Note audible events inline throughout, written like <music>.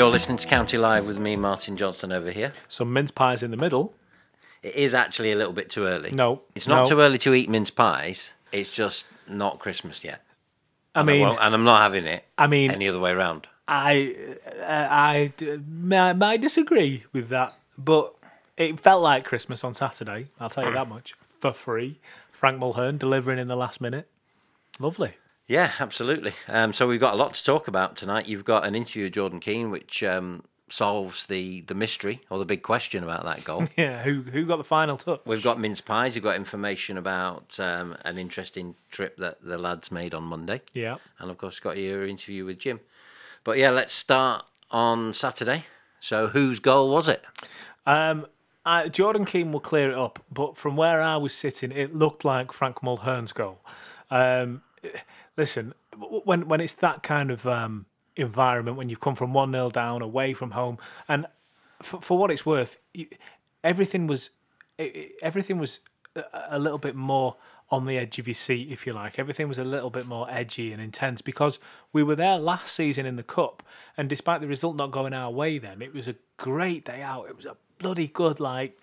You're listening to County Live with me, Martin Johnston, over here. Some mince pies in the middle. It is actually a little bit too early. No, It's not no. too early to eat mince pies. It's just not Christmas yet. I And mean, won't- and I'm not having it I mean, any other way around. I, uh, I might, might disagree with that, but it felt like Christmas on Saturday. I'll tell you that much for free. Frank Mulhern delivering in the last minute. Lovely. Yeah, absolutely. Um, so we've got a lot to talk about tonight. You've got an interview with Jordan Keane, which um, solves the, the mystery or the big question about that goal. <laughs> Yeah, who who got the final touch? We've got mince pies. You've got information about um, an interesting trip that the lads made on Monday. yeah. And of course, got your interview with Jim. But yeah, let's start on Saturday. So, whose goal was it? Um, I, Jordan Keane will clear it up, but from where I was sitting, it looked like Frank Mulhern's goal. Um, listen, when when it's that kind of um, environment, when you've come from one 0 down, away from home, and for, for what it's worth, everything was everything was a, a little bit more on the edge of your seat, if you like. Everything was a little bit more edgy and intense because we were there last season in the cup, and despite the result not going our way, then it was a great day out. It was a bloody good like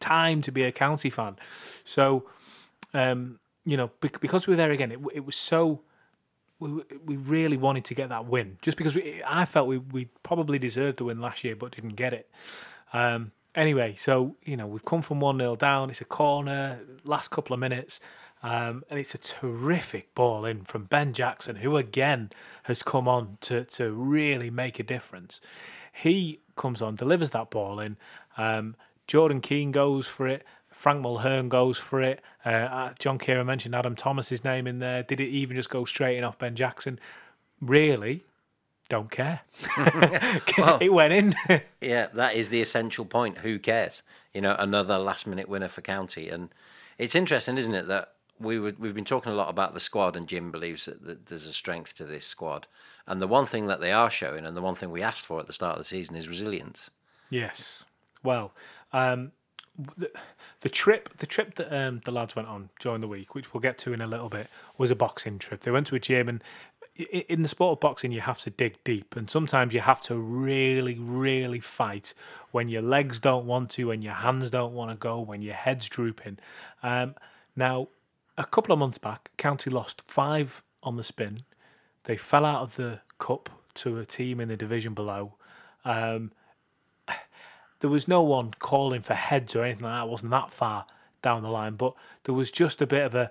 time to be a county fan. So, um, you know, because we were there again, it, it was so. We, we really wanted to get that win just because we, I felt we, we probably deserved the win last year but didn't get it. Um, anyway, so you know we've come from one 0 down. It's a corner, last couple of minutes, um, and it's a terrific ball in from Ben Jackson, who again has come on to to really make a difference. He comes on, delivers that ball in. Um, Jordan Keane goes for it. Frank Mulhern goes for it. Uh, uh, John Kieran mentioned Adam Thomas's name in there. Did it even just go straight in off Ben Jackson? Really, don't care. <laughs> <laughs> it went in. <laughs> Yeah, that is the essential point. Who cares? You know, another last minute winner for County. And it's interesting, isn't it, that we were, we've been talking a lot about the squad, and Jim believes that, that there's a strength to this squad. And the one thing that they are showing, and the one thing we asked for at the start of the season, is resilience. Yes. Well, um, the, the trip, the trip that um, the lads went on during the week, which we'll get to in a little bit, was a boxing trip. They went to a gym, and in the sport of boxing, you have to dig deep, and sometimes you have to really, really fight when your legs don't want to, when your hands don't want to go, when your head's drooping. Um, now, a couple of months back, County lost five on the spin. They fell out of the cup to a team in the division below. Um, there was no one calling for heads or anything like that. It wasn't that far down the line, but there was just a bit of a,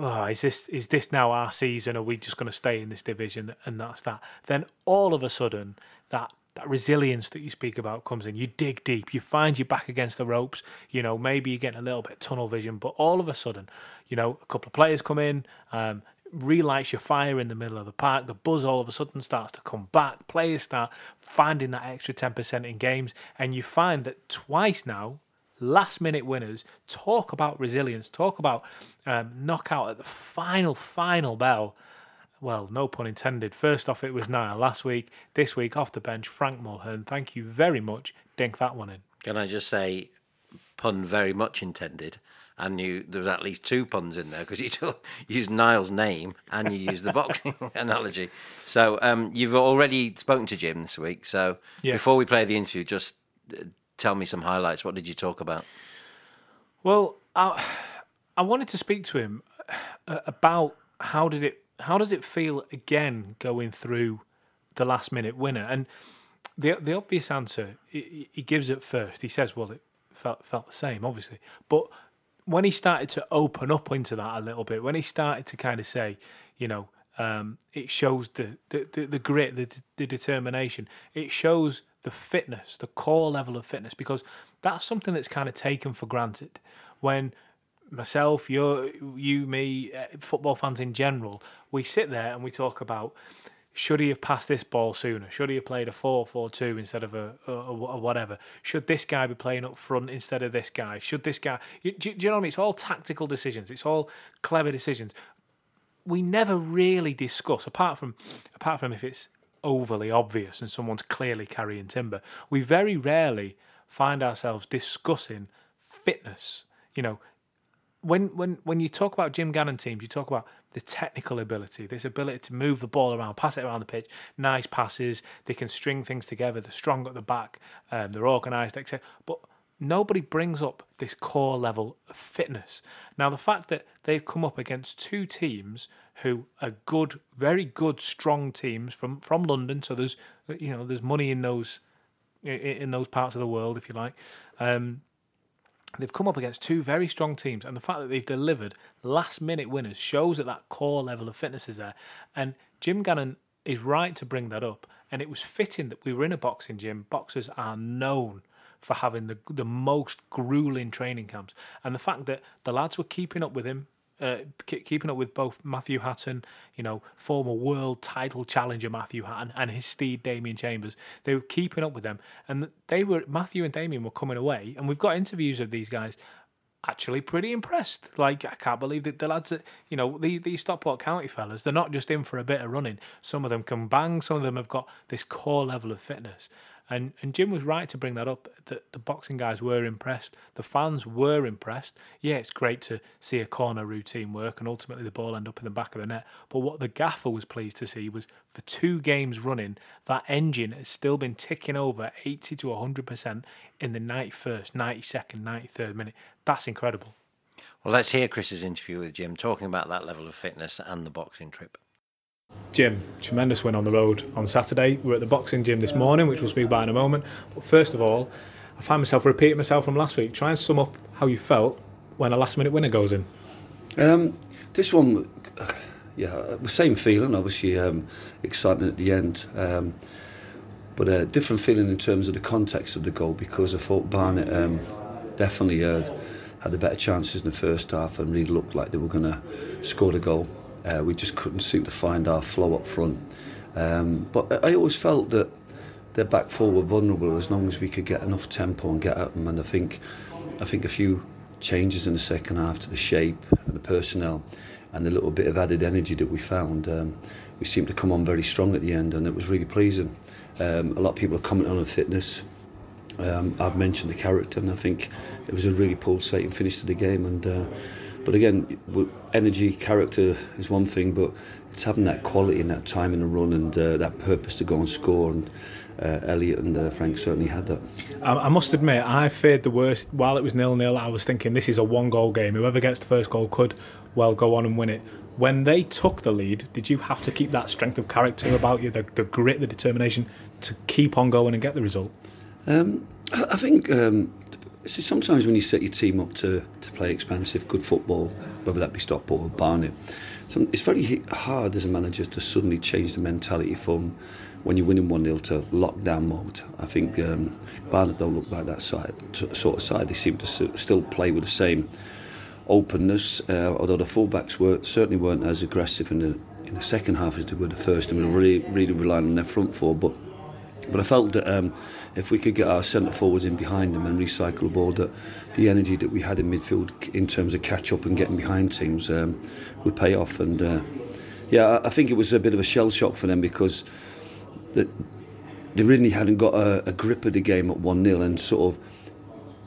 oh, is this is this now our season? Are we just going to stay in this division? And that's that. Then all of a sudden, that that resilience that you speak about comes in. You dig deep. You find you're back against the ropes. You know, maybe you're getting a little bit tunnel vision, but all of a sudden, you know, a couple of players come in. Um, relights your fire in the middle of the park. The buzz all of a sudden starts to come back. Players start finding that extra 10% in games. And you find that twice now, last minute winners talk about resilience, talk about um, knockout at the final, final bell. Well, no pun intended. First off, it was Niall last week. This week, off the bench, Frank Mulhern. Thank you very much. Dink that one in. Can I just say, pun very much intended? And you, there was at least two puns in there because you took, <laughs> used Niall's name and you used the boxing <laughs> analogy. So um, you've already spoken to Jim this week. So Yes. before we play the interview, just uh, tell me some highlights. What did you talk about? Well, I, I wanted to speak to him uh, about how did it how does it feel again going through the last minute winner and the the obvious answer he, he gives at first he says well it felt felt the same obviously. But when he started to open up into that a little bit when he started to kind of say you know um, it shows the, the, the, the grit the, the determination it shows the fitness the core level of fitness because that's something that's kind of taken for granted. When myself, you, you, me, uh, football fans in general, we sit there and we talk about should he have passed this ball sooner? Should he have played a 4 4 2 instead of a, a, a whatever? Should this guy be playing up front instead of this guy? Should this guy. Do, do you know what I mean? It's all tactical decisions, it's all clever decisions. We never really discuss, apart from apart from if it's overly obvious and someone's clearly carrying timber, we very rarely find ourselves discussing fitness. You know, when when when you talk about Jim Gannon teams, you talk about the technical ability, this ability to move the ball around, pass it around the pitch, nice passes. They can string things together. They're strong at the back. Um, they're organised, etc. But nobody brings up this core level of fitness. Now, the fact that they've come up against two teams who are good, very good, strong teams from from London, so there's you know there's money in those in those parts of the world, if you like. Um, they've come up against two very strong teams, and the fact that they've delivered last minute winners shows that that core level of fitness is there. And Jim Gannon is right to bring that up, and it was fitting that we were in a boxing gym. Boxers are known for having the the most grueling training camps, and the fact that the lads were keeping up with him uh, keeping up with both Matthew Hatton, you know, former world title challenger Matthew Hatton, and his steed Damien Chambers. They were keeping up with them, and they were Matthew and Damien were coming away, and we've got interviews of these guys. Actually, pretty impressed. Like I can't believe that the lads, you know, these, these Stockport County fellas, they're not just in for a bit of running. Some of them can bang. Some of them have got this core level of fitness. And and Jim was right to bring that up. That the boxing guys were impressed. The fans were impressed. Yeah, it's great to see a corner routine work and ultimately the ball end up in the back of the net. But what the gaffer was pleased to see was for two games running, that engine has still been ticking over 80 to 100% in the 91st, 92nd, 93rd minute. That's incredible. Well, let's hear Chris's interview with Jim talking about that level of fitness and the boxing trip. Jim, tremendous win on the road on Saturday. We're at the boxing gym this morning, which we'll speak about in a moment. But first of all, I find myself repeating myself from last week. Try and sum up how you felt when a last minute winner goes in. Um, this one, yeah, the same feeling, obviously, um, excitement at the end. Um, but a different feeling in terms of the context of the goal because I thought Barnet um, definitely uh, had the better chances in the first half and really looked like they were going to score the goal. Uh, we just couldn't seem to find our flow up front. Um, but I always felt that their back four were vulnerable as long as we could get enough tempo and get at them. And I think, I think a few changes in the second half to the shape and the personnel and the little bit of added energy that we found, um, we seemed to come on very strong at the end, and it was really pleasing. Um, a lot of people are commenting on the fitness. Um, I've mentioned the character, and I think it was a really pulsating finish to the game. And uh, but again, energy, character is one thing, but it's having that quality and that time in the run and uh, that purpose to go and score. And uh, Elliot and uh, Frank certainly had that. I, I, must admit, I feared the worst. While it was nil nil, I was thinking this is a one goal game. Whoever gets the first goal could well go on and win it. When they took the lead, did you have to keep that strength of character about you, the, the grit, the determination to keep on going and get the result? Um, I think um, See, sometimes when you set your team up to, to play expansive, good football, whether that be Stockport or Barnet, it's very hard as a manager to suddenly change the mentality from when you're winning 1 0 to lockdown mode. I think um, Barnet don't look like that side, sort of side. They seem to still play with the same openness, uh, although the fullbacks were certainly weren't as aggressive in the in the second half as they were the first. I mean, really, really relying on their front four, but but I felt that um, if we could get our centre forwards in behind them and recycle the ball, that the energy that we had in midfield in terms of catch up and getting behind teams um, would pay off. And uh, yeah, I think it was a bit of a shell shock for them because the, they really hadn't got a, a grip of the game at 1 0 and sort of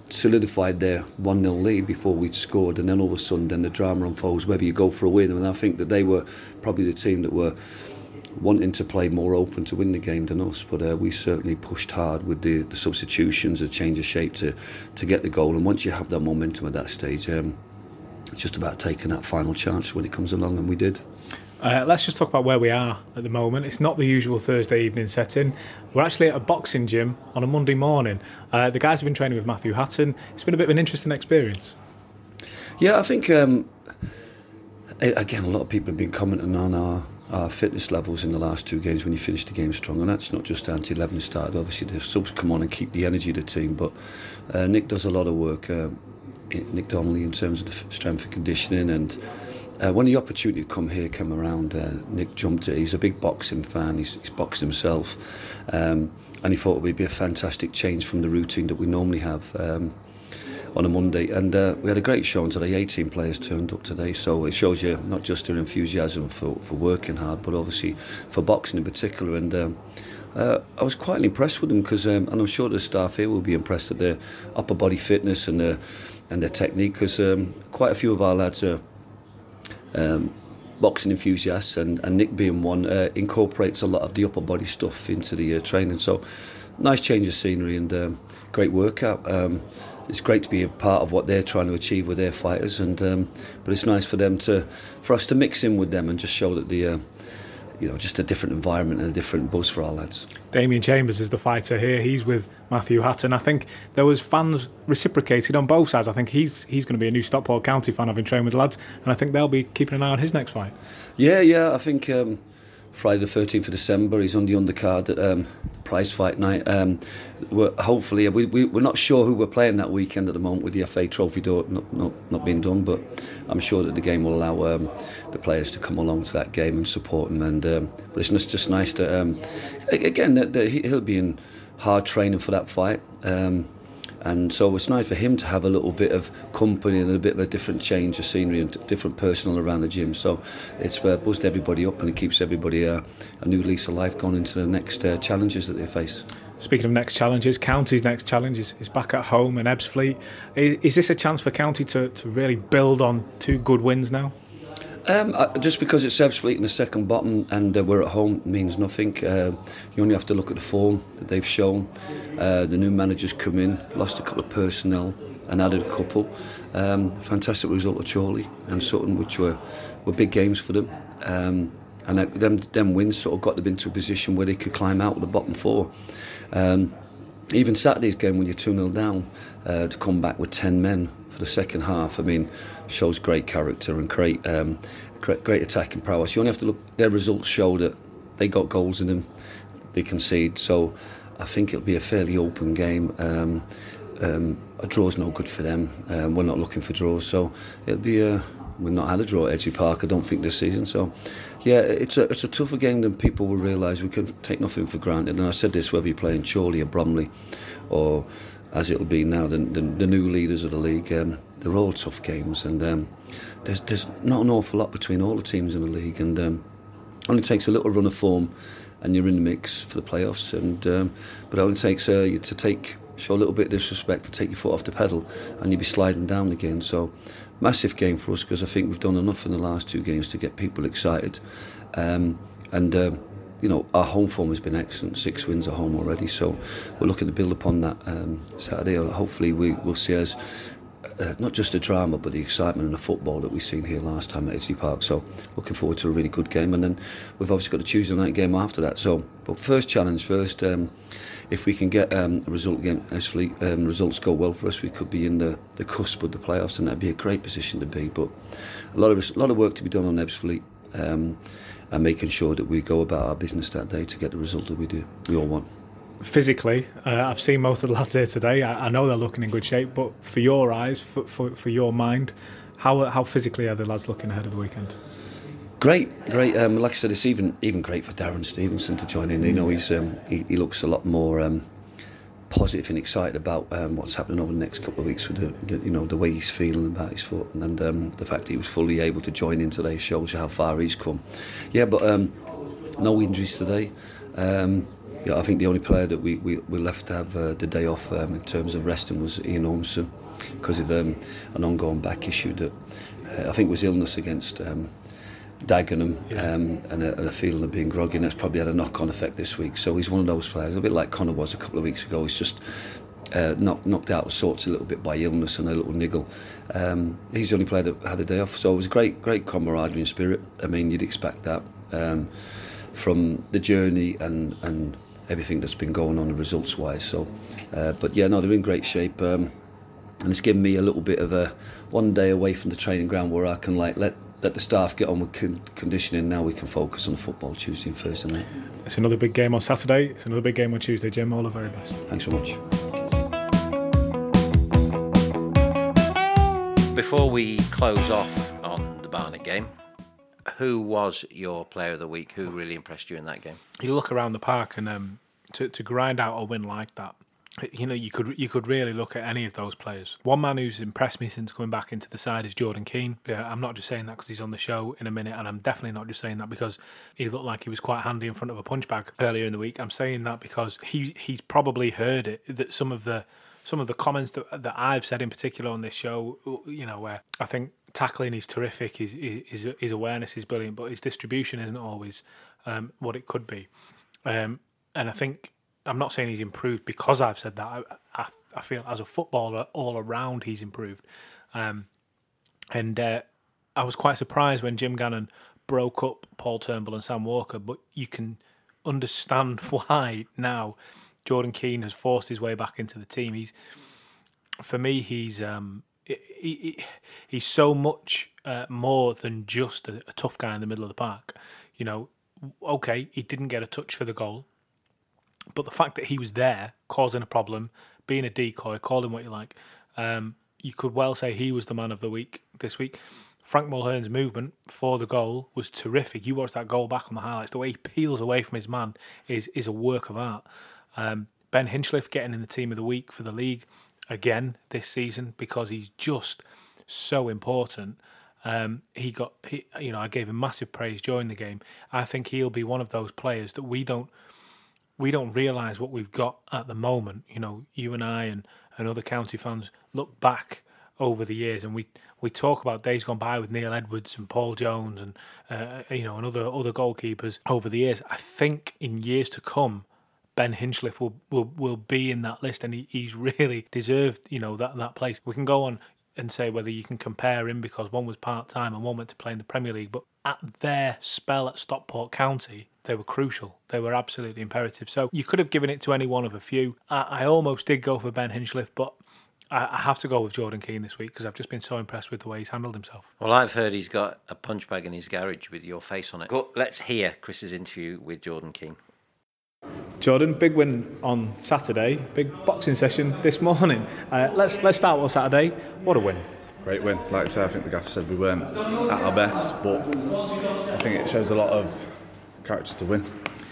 solidified their 1 0 lead before we'd scored, and then all of a sudden, then the drama unfolds whether you go for a win. And I think that they were probably the team that were wanting to play more open to win the game than us. But uh, we certainly pushed hard with the, the substitutions, the change of shape to, to get the goal. And once you have that momentum at that stage, um, it's just about taking that final chance when it comes along, and we did. Uh, let's just talk about where we are at the moment. It's not the usual Thursday evening setting. We're actually at a boxing gym on a Monday morning. Uh, the guys have been training with Matthew Hatton. It's been a bit of an interesting experience. Yeah, I think um, again a lot of people have been commenting on our our fitness levels in the last two games when you finish the game strong, and that's not just down to 11 started. Obviously, the subs come on and keep the energy of the team, but uh, Nick does a lot of work. Uh, Nick Donnelly in terms of the strength and conditioning, and uh, when the opportunity to come here came around, uh, Nick jumped it. He's a big boxing fan. He's, he's boxed himself, um, and he thought it would be a fantastic change from the routine that we normally have. Um, on a Monday. And uh, we had a great show today. 18 players turned up today, so it shows you not just their enthusiasm for, for working hard, but obviously for boxing in particular. And um, uh, I was quite impressed with them because, um, and I'm sure the staff here will be impressed at their upper body fitness and their and their technique because um, quite a few of our lads are um, boxing enthusiasts, and, and Nick being one uh, incorporates a lot of the upper body stuff into the uh, training. So nice change of scenery and um, great workout. Um, it's great to be a part of what they're trying to achieve with their fighters, and um, but it's nice for them to, for us to mix in with them and just show that the, uh, you know, just a different environment and a different buzz for our lads. Damien Chambers is the fighter here. He's with Matthew Hatton. I think there was fans reciprocated on both sides. I think he's he's going to be a new Stockport County fan, having trained with lads, and I think they'll be keeping an eye on his next fight. Yeah, yeah, I think. Um, Friday the 13th of December. He's on the undercard at um, prize fight night. Um, we're, hopefully, we, we, we're not sure who we're playing that weekend at the moment with the FA Trophy door not, not, not being done, but I'm sure that the game will allow um, the players to come along to that game and support him. And um, But it's just, just nice to, um, again, that, that he'll be in hard training for that fight. Um, and so it's nice for him to have a little bit of company and a bit of a different change of scenery and different personnel around the gym. So it's uh, buzzed everybody up and it keeps everybody uh, a new lease of life going into the next uh, challenges that they face. Speaking of next challenges, County's next challenge is, is back at home in Ebbsfleet. Is, is this a chance for County to, to really build on two good wins now? Um, just because it's Ebbsfleet in the second bottom and uh, we're at home means nothing. Uh, you only have to look at the form that they've shown. Uh, the new managers come in, lost a couple of personnel and added a couple. Um, fantastic result of Chorley and Sutton, which were, were big games for them. Um, and them, them wins sort of got them into a position where they could climb out with the bottom four. Um, even Saturday's game when you're 2 0 down, uh, to come back with 10 men for the second half, I mean, shows great character and great, um, great, great attacking prowess. You only have to look, their results show that they got goals in them, they concede. So I think it'll be a fairly open game. Um, um, a draw's no good for them. Um, we're not looking for draws, so it'll be a. We've not had a draw at Edgeley Park, I don't think, this season. So, yeah, it's a it's a tougher game than people will realise. We can take nothing for granted. And I said this whether you're playing Chorley or Bromley, or as it'll be now, the, the, the new leaders of the league. Um, they're all tough games, and um, there's there's not an awful lot between all the teams in the league, and um, only takes a little run of form, and you're in the mix for the playoffs. And um, but it only takes uh, you to take show a little bit of disrespect to take your foot off the pedal, and you'll be sliding down again. So massive game for us because I think we've done enough in the last two games to get people excited. Um, and um, you know our home form has been excellent, six wins at home already. So we're looking to build upon that um, Saturday. Hopefully we will see us. Uh, not just the drama, but the excitement and the football that we've seen here last time at Edgeley Park. So, looking forward to a really good game, and then we've obviously got the Tuesday night game after that. So, but first challenge first. Um, if we can get um, a result again, actually um, results go well for us, we could be in the, the cusp of the playoffs, and that'd be a great position to be. But a lot of a lot of work to be done on Ebbsfleet, um, and making sure that we go about our business that day to get the result that we do, we all want. Physically, uh, I've seen most of the lads here today. I, I, know they're looking in good shape, but for your eyes, for, for, for your mind, how how physically are the lads looking ahead of the weekend? Great, great. Um, like I said, it's even even great for Darren Stevenson to join in. You know, he's um, he, he, looks a lot more um, positive and excited about um, what's happening over the next couple of weeks. With the, the, you know the way he's feeling about his foot, and um, the fact that he was fully able to join in today shows you how far he's come. Yeah, but um, no injuries today. yeah, I think the only player that we, we, we left to have uh, the day off in terms of resting was Ian Ormson because of an ongoing back issue that uh, I think was illness against Dagenham um, and, a, and, a, feeling of being groggy, and that's probably had a knock-on effect this week. So he's one of those players, a bit like Connor was a couple of weeks ago. He's just uh, knocked, knocked out of sorts a little bit by illness and a little niggle. Um, he's the only player that had a day off, so it was great, great camaraderie and spirit. I mean, you'd expect that um, from the journey and and everything that's been going on results-wise. So, uh, but yeah, no, they're in great shape. Um, and it's given me a little bit of a one day away from the training ground where I can like let let the staff get on with con- conditioning. Now we can focus on the football Tuesday and Thursday night. It's another big game on Saturday. It's another big game on Tuesday. Jim, all the very best. Thanks so much. Before we close off on the Barnet game, who was your player of the week? Who really impressed you in that game? You look around the park and um, to, to grind out a win like that you know, you could you could really look at any of those players. One man who's impressed me since coming back into the side is Jordan Keane. Yeah, I'm not just saying that because he's on the show in a minute, and I'm definitely not just saying that because he looked like he was quite handy in front of a punch bag earlier in the week. I'm saying that because he he's probably heard it that some of the some of the comments that that I've said in particular on this show, you know, where I think tackling is terrific, his his, his awareness is brilliant, but his distribution isn't always um, what it could be. Um, and I think I'm not saying he's improved because I've said that. I, I, I feel as a footballer, all around, he's improved. Um, and uh, I was quite surprised when Jim Gannon broke up Paul Turnbull and Sam Walker, but you can understand <laughs> why now. Jordan Keane has forced his way back into the team. He's, for me, he's um, he, he, he's so much uh, more than just a, a tough guy in the middle of the park. You know, okay, he didn't get a touch for the goal, but the fact that he was there, causing a problem, being a decoy, call him what you like, um, you could well say he was the man of the week this week. Frank Mulhern's movement for the goal was terrific. You watch that goal back on the highlights. The way he peels away from his man is is a work of art. Um, ben Hinchliffe getting in the team of the week for the league again this season because he's just so important. Um, he got, he, you know, I gave him massive praise during the game. I think he'll be one of those players that we don't we don't realise what we've got at the moment. You know, you and I and, and other county fans look back over the years and we, we talk about days gone by with Neil Edwards and Paul Jones and uh, you know and other other goalkeepers over the years. I think in years to come, Ben Hinchliffe will, will, will be in that list and he, he's really deserved you know that that place. We can go on and say whether you can compare him because one was part time and one went to play in the Premier League, but at their spell at Stockport County, they were crucial. They were absolutely imperative. So you could have given it to any one of a few. I, I almost did go for Ben Hinchliffe, but I, I have to go with Jordan Keane this week because I've just been so impressed with the way he's handled himself. Well, I've heard he's got a punch bag in his garage with your face on it. Go, let's hear Chris's interview with Jordan Keane. Jordan, big win on Saturday, big boxing session this morning. Uh, let's let's start with Saturday. What a win! Great win. Like I said, I think the gaffer said we weren't at our best, but I think it shows a lot of character to win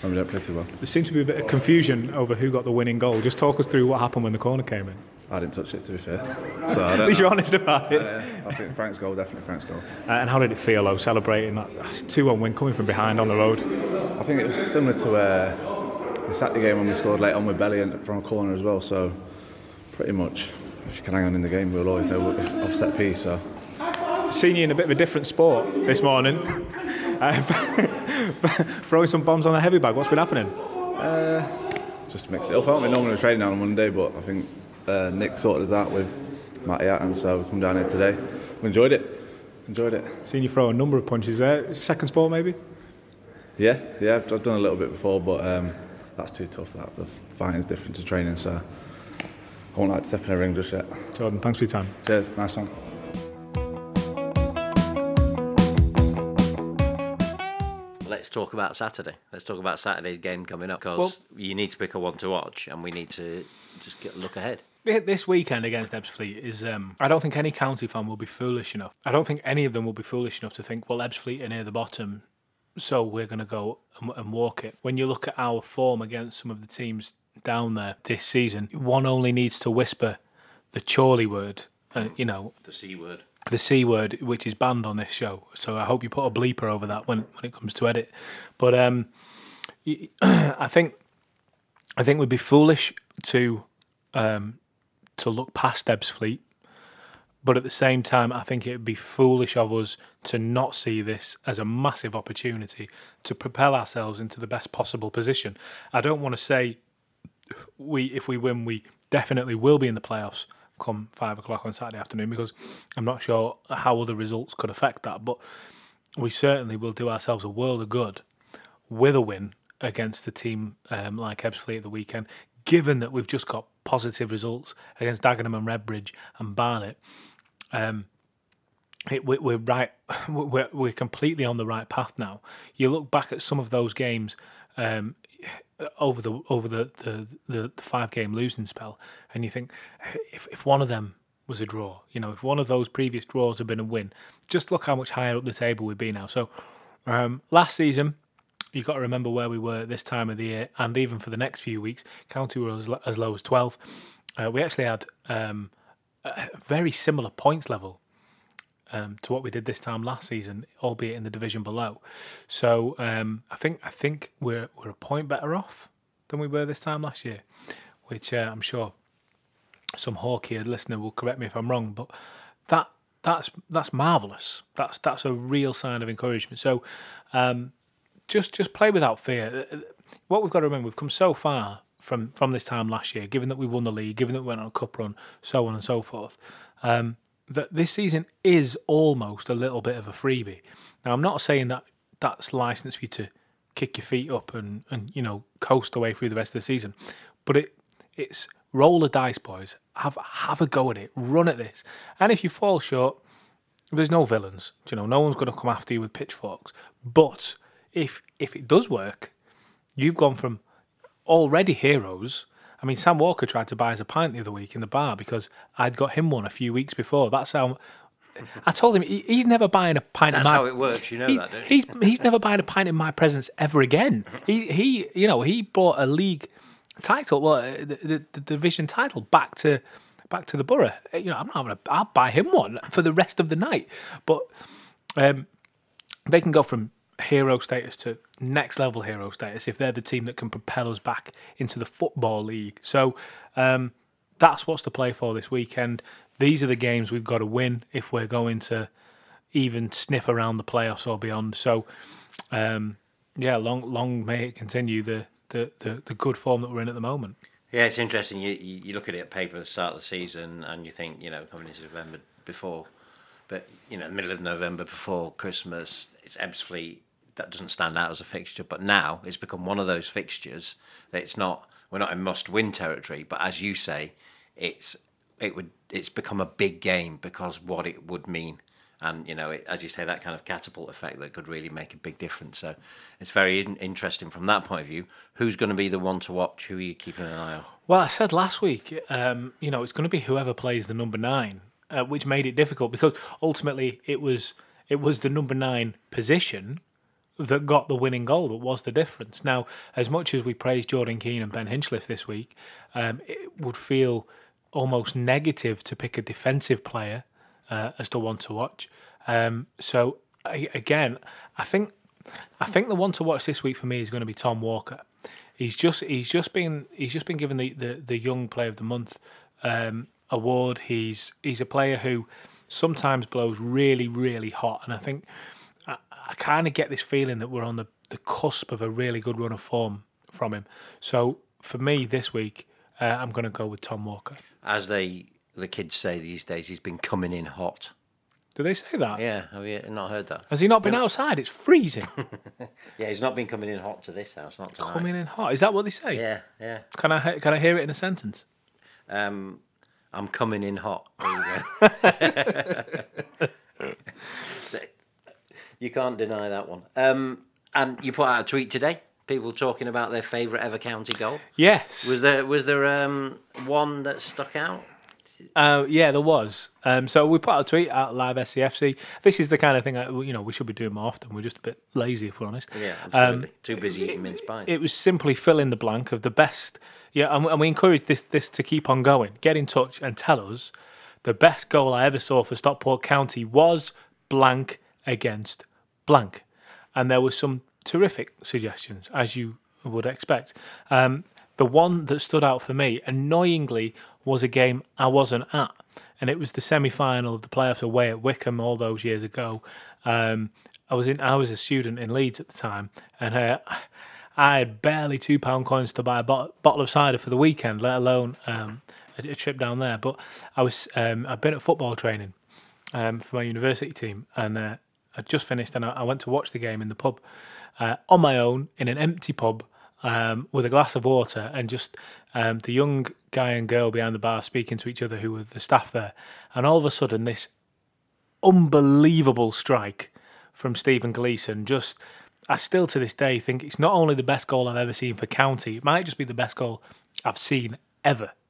when we don't play too well. There seems to be a bit of confusion over who got the winning goal. Just talk us through what happened when the corner came in. I didn't touch it, to be fair. <laughs> So At least you're honest about it. Uh, I think Frank's goal, definitely Frank's goal. Uh, and how did it feel, though, celebrating that 2 1 win coming from behind on the road? I think it was similar to uh, the Saturday game when we scored late on with Belly and from a corner as well. So pretty much, if you can hang on in the game, we'll always know offset piece. So Seen you in a bit of a different sport this morning. <laughs> <laughs> Uh, throwing some bombs on the heavy bag. What's been happening? just to mix it up. I haven't been normally training now on Monday, but I think uh, Nick sorted us out with Matty and so we come down here today. We enjoyed it. Enjoyed it. Seen you throw a number of punches there. Second sport, maybe? Yeah, yeah, I've, I've done a little bit before, but um, that's too tough. That the fighting's different to training, so I won't like to step in a ring just yet. Jordan, thanks for your time. Cheers, nice one. Talk about Saturday. Let's talk about Saturday's game coming up because Well- you need to pick a one to watch, and we need to just get a look ahead. This weekend against Ebbsfleet is. Um, I don't think any county fan will be foolish enough. I don't think any of them will be foolish enough to think, well, Ebbsfleet are near the bottom, so we're going to go and, and walk it. When you look at our form against some of the teams down there this season, one only needs to whisper the Chorley word, uh, you know, The C word. The C word, which is banned on this show. So I hope you put a bleeper over that when, when it comes to edit. But um, <clears throat> I think I think we'd be foolish to um, to look past Ebbsfleet. But at the same time, I think it would be foolish of us to not see this as a massive opportunity to propel ourselves into the best possible position. I don't want to say we if we win, we definitely will be in the playoffs come five o'clock on Saturday afternoon because I'm not sure how other results could affect that. But we certainly will do ourselves a world of good with a win against a team um, like Ebbsfleet at the weekend, given that we've just got positive results against Dagenham and Redbridge and Barnet. Um, it, we, we're right. <laughs> We're, we're completely on the right path now. You look back at some of those games um, over the over the, the, the, the five game losing spell, and you think if if one of them was a draw, you know, if one of those previous draws had been a win, just look how much higher up the table we'd be now. So um, last season, you've got to remember where we were at this time of the year, and even for the next few weeks, County were as, as low as 12. Uh, we actually had um, a very similar points level um, to what we did this time last season, albeit in the division below. So um, I think I think we're we're a point better off than we were this time last year, which uh, I'm sure some hawk-eared listener will correct me if I'm wrong, but that that's that's marvelous. That's that's a real sign of encouragement. So um, just just play without fear. What we've got to remember, we've come so far from from this time last year, given that we won the league, given that we went on a cup run, so on and so forth. Um, that this season is almost a little bit of a freebie. Now, I'm not saying that that's license for you to kick your feet up and, and you know coast away through the rest of the season, but it it's roll the dice, boys. Have have a go at it. Run at this, and if you fall short, there's no villains. You know, no one's going to come after you with pitchforks. But if if it does work, you've gone from already heroes I mean, Sam Walker tried to buy us a pint the other week in the bar because I'd got him one a few weeks before. That's how. I told him he, he's never buying a pint. That's in my, how it works. You know he- that, don't you? he's he's never buying a pint in my presence ever again. He he you know he bought a league title, well uh, the, the, the division title back to back to the borough. Uh, You know I'm not having a, I'll buy him one for the rest of the night. But um, they can go from hero status to next level hero status if they're the team that can propel us back into the football league. So um, that's what's to play for this weekend. These are the games we've got to win if we're going to even sniff around the playoffs or beyond. So um, yeah, long long may it continue the, the, the, the good form that we're in at the moment. Yeah, it's interesting. You, you look at it at paper at the start of the season, and you think, you know, coming into November before, but you know, middle of November before Christmas, it's Ebbsfleet. That doesn't stand out as a fixture, but now it's become one of those fixtures that it's not. We're not in must-win territory, but as you say, it's it would it's become a big game because what it would mean, and you know, it, as you say, that kind of catapult effect that could really make a big difference. So it's very in, interesting from that point of view. Who's going to be the one to watch? Who are you keeping an eye on? Well, I said last week, um, you know, it's going to be whoever plays the number nine, uh, which made it difficult because ultimately it was it was the number nine position that got the winning goal that was the difference. Now, as much as we praise Jordan Keane and Ben Hinchliffe this week, um, it would feel almost negative to pick a defensive player uh, as the one to watch. Um, so I, again, I think I think the one to watch this week for me is going to be Tom Walker. He's just he's just been he's just been given the, the, the young player of the month um, award. He's he's a player who sometimes blows really really hot, and I think I, kind of get this feeling that we're on the, the cusp of a really good run of form from him. So for me this week, uh, I'm going to go with Tom Walker. As they the kids say these days, he's been coming in hot. Do they say that? Yeah, have you not heard that? Has he not been outside? It's freezing. <laughs> Yeah, he's not been coming in hot to this house, not tonight. Coming in hot. Is that what they say? Yeah, yeah. Can I can I hear it in a sentence? Um, I'm coming in hot. <laughs> <laughs> You can't deny that one. Um, and you put out a tweet today. People talking about their favourite ever county goal. Yes. Was there was there um, one that stuck out? Uh, yeah, there was. Um, so we put out a tweet at live SCFC. This is the kind of thing I, you know we should be doing more often. We're just a bit lazy, if we're honest. Yeah, absolutely. Too busy eating mince pies. It was simply fill in the blank of the best. Yeah, and, and we encourage this this to keep on going. Get in touch and tell us the best goal I ever saw for Stockport County was blank against blank, and there were some terrific suggestions as you would expect. Um, the one that stood out for me, annoyingly, was a game I wasn't at, and it was the semi-final of the playoffs away at Wycombe all those years ago. Um, I was in, I was a student in Leeds at the time, and uh, I had barely two pound coins to buy a bot- bottle of cider for the weekend, let alone um, a, a trip down there. But I was, um, I've been at football training um, for my university team, and uh, I just finished, and I, I went to watch the game in the pub uh, on my own in an empty pub um, with a glass of water, and just um, the young guy and girl behind the bar speaking to each other, who were the staff there, and all of a sudden this unbelievable strike from Stephen Gleeson. Just, I still to this day think it's not only the best goal I've ever seen for County, it might just be the best goal I've seen ever. <laughs>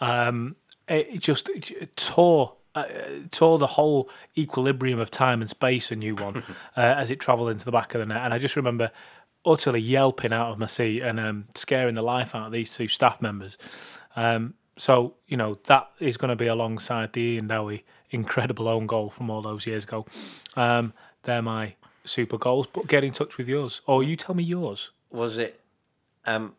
Um, it it just it tore. Uh, tore the whole equilibrium of time and space a new one <laughs> uh, as it travelled into the back of the net, and I just remember utterly yelping out of my seat and um, scaring the life out of these two staff members. Um, so you know that is going to be alongside the Ian Dowie incredible own goal from all those years ago. Um, they're my super goals. But get in touch with yours, or you tell me yours. Was it? Um,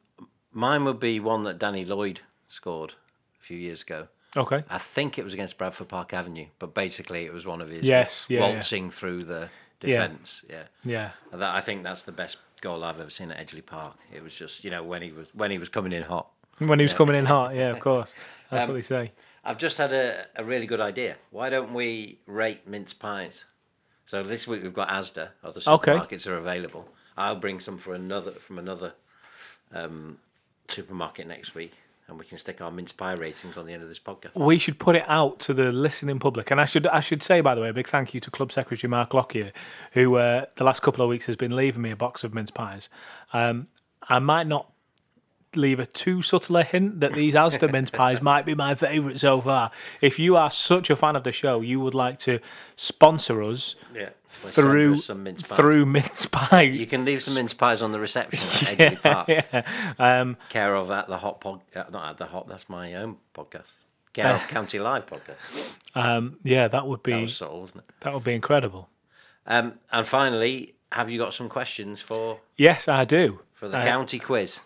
mine would be one that Danny Lloyd scored a few years ago. Okay. I think it was against Bradford Park Avenue, but basically it was one of his Yes, yeah, yeah. waltzing through the defence. Yeah. Yeah. And That, I think that's the best goal I've ever seen at Edgeley Park. It was just you know when he was when he was coming in hot. When he was coming in hot, yeah, of <laughs> course. That's Um, what they say. I've just had a, a really good idea. Why don't we rate mince pies? So this week we've got Asda. Other Okay. supermarkets are available. I'll bring some for another from another um, supermarket next week, and we can stick our mince pie ratings on the end of this podcast. we should put it out to the listening public. And I should I should say, by the way, a big thank you to Club Secretary Mark Lockyer, who uh, the last couple of weeks has been leaving me a box of mince pies. Um, I might not leave a too subtle a hint that these Asda <laughs> mince pies might be my favourite so far. If you are such a fan of the show, you would like to sponsor us Yeah. through some mince pies. through mince pie. You can leave some mince pies on the reception at <laughs> Edgeley Park. yeah. Um, Care of at the hot pod. Uh, not at the hot. That's my own podcast. Care of County Live podcast. um, yeah, that would That be was subtle, wasn't it? that would be incredible. Um, and finally, have you got some questions for Yes, I do. for the Uh, county quiz?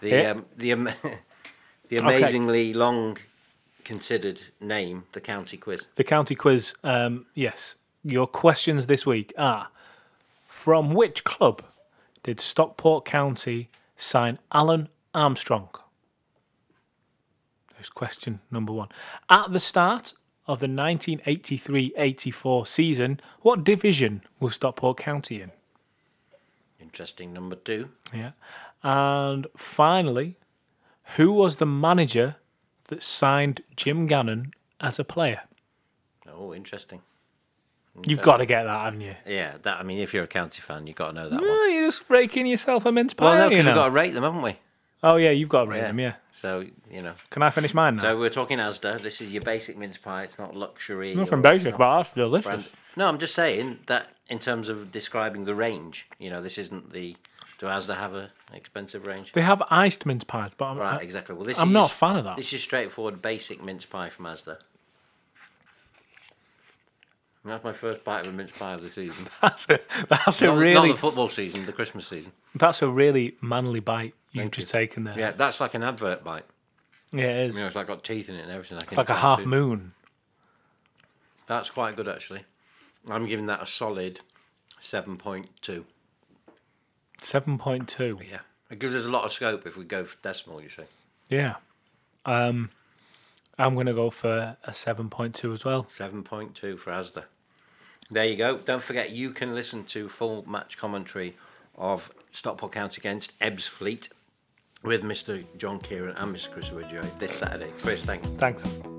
The Yeah. um, the am- <laughs> the amazingly long considered name, the county quiz. the county quiz. Um, yes, your questions this week are: From which club did Stockport County sign Alan Armstrong? There's question number one. At the start of the 1983-84 season, what division was Stockport County in? Interesting. Number two. Yeah. And finally, who was the manager that signed Jim Gannon as a player? Oh, interesting. You've got to get that, haven't you? Yeah, that. I mean, if you're a county fan, you've got to know that one. Oh, you're just raking yourself a mince pie. Well, no, you know? we've got to rate them, haven't we? Oh yeah, you've got to rate Yeah. them. Yeah. So you know. Can I finish mine now? So we're talking Asda. This is your basic mince pie. It's not luxury. Nothing basic, not but that's delicious. brand- No, I'm just saying that in terms of describing the range. You know, this isn't the. Do Asda have a expensive range? They have iced mince pies, but I'm, Right, I, exactly. Well, this I'm is not a just- fan of that. This is straightforward, basic mince pie from Asda. And that's my first bite of a mince pie of the season. <laughs> that's a, that's a not, really the football season, the Christmas season. that's a really manly bite you've Thank just you. taken there. Yeah, that's like an advert bite. Yeah, it is. You know, it's like got teeth in it and everything. Like, it's like a half moon. That's quite good, actually. I'm giving that a solid seven point two. Seven point two. Yeah, it gives us a lot of scope if we go for decimal. You see. Yeah. Um, I'm gonna go for a seven point two as well. 7.2 for Asda. There you go. Don't forget, you can listen to full match commentary of Stockport County against Ebbsfleet with Mr. John Kieran and Mr. Chris Ridgway this Saturday. Chris, thanks. Thanks.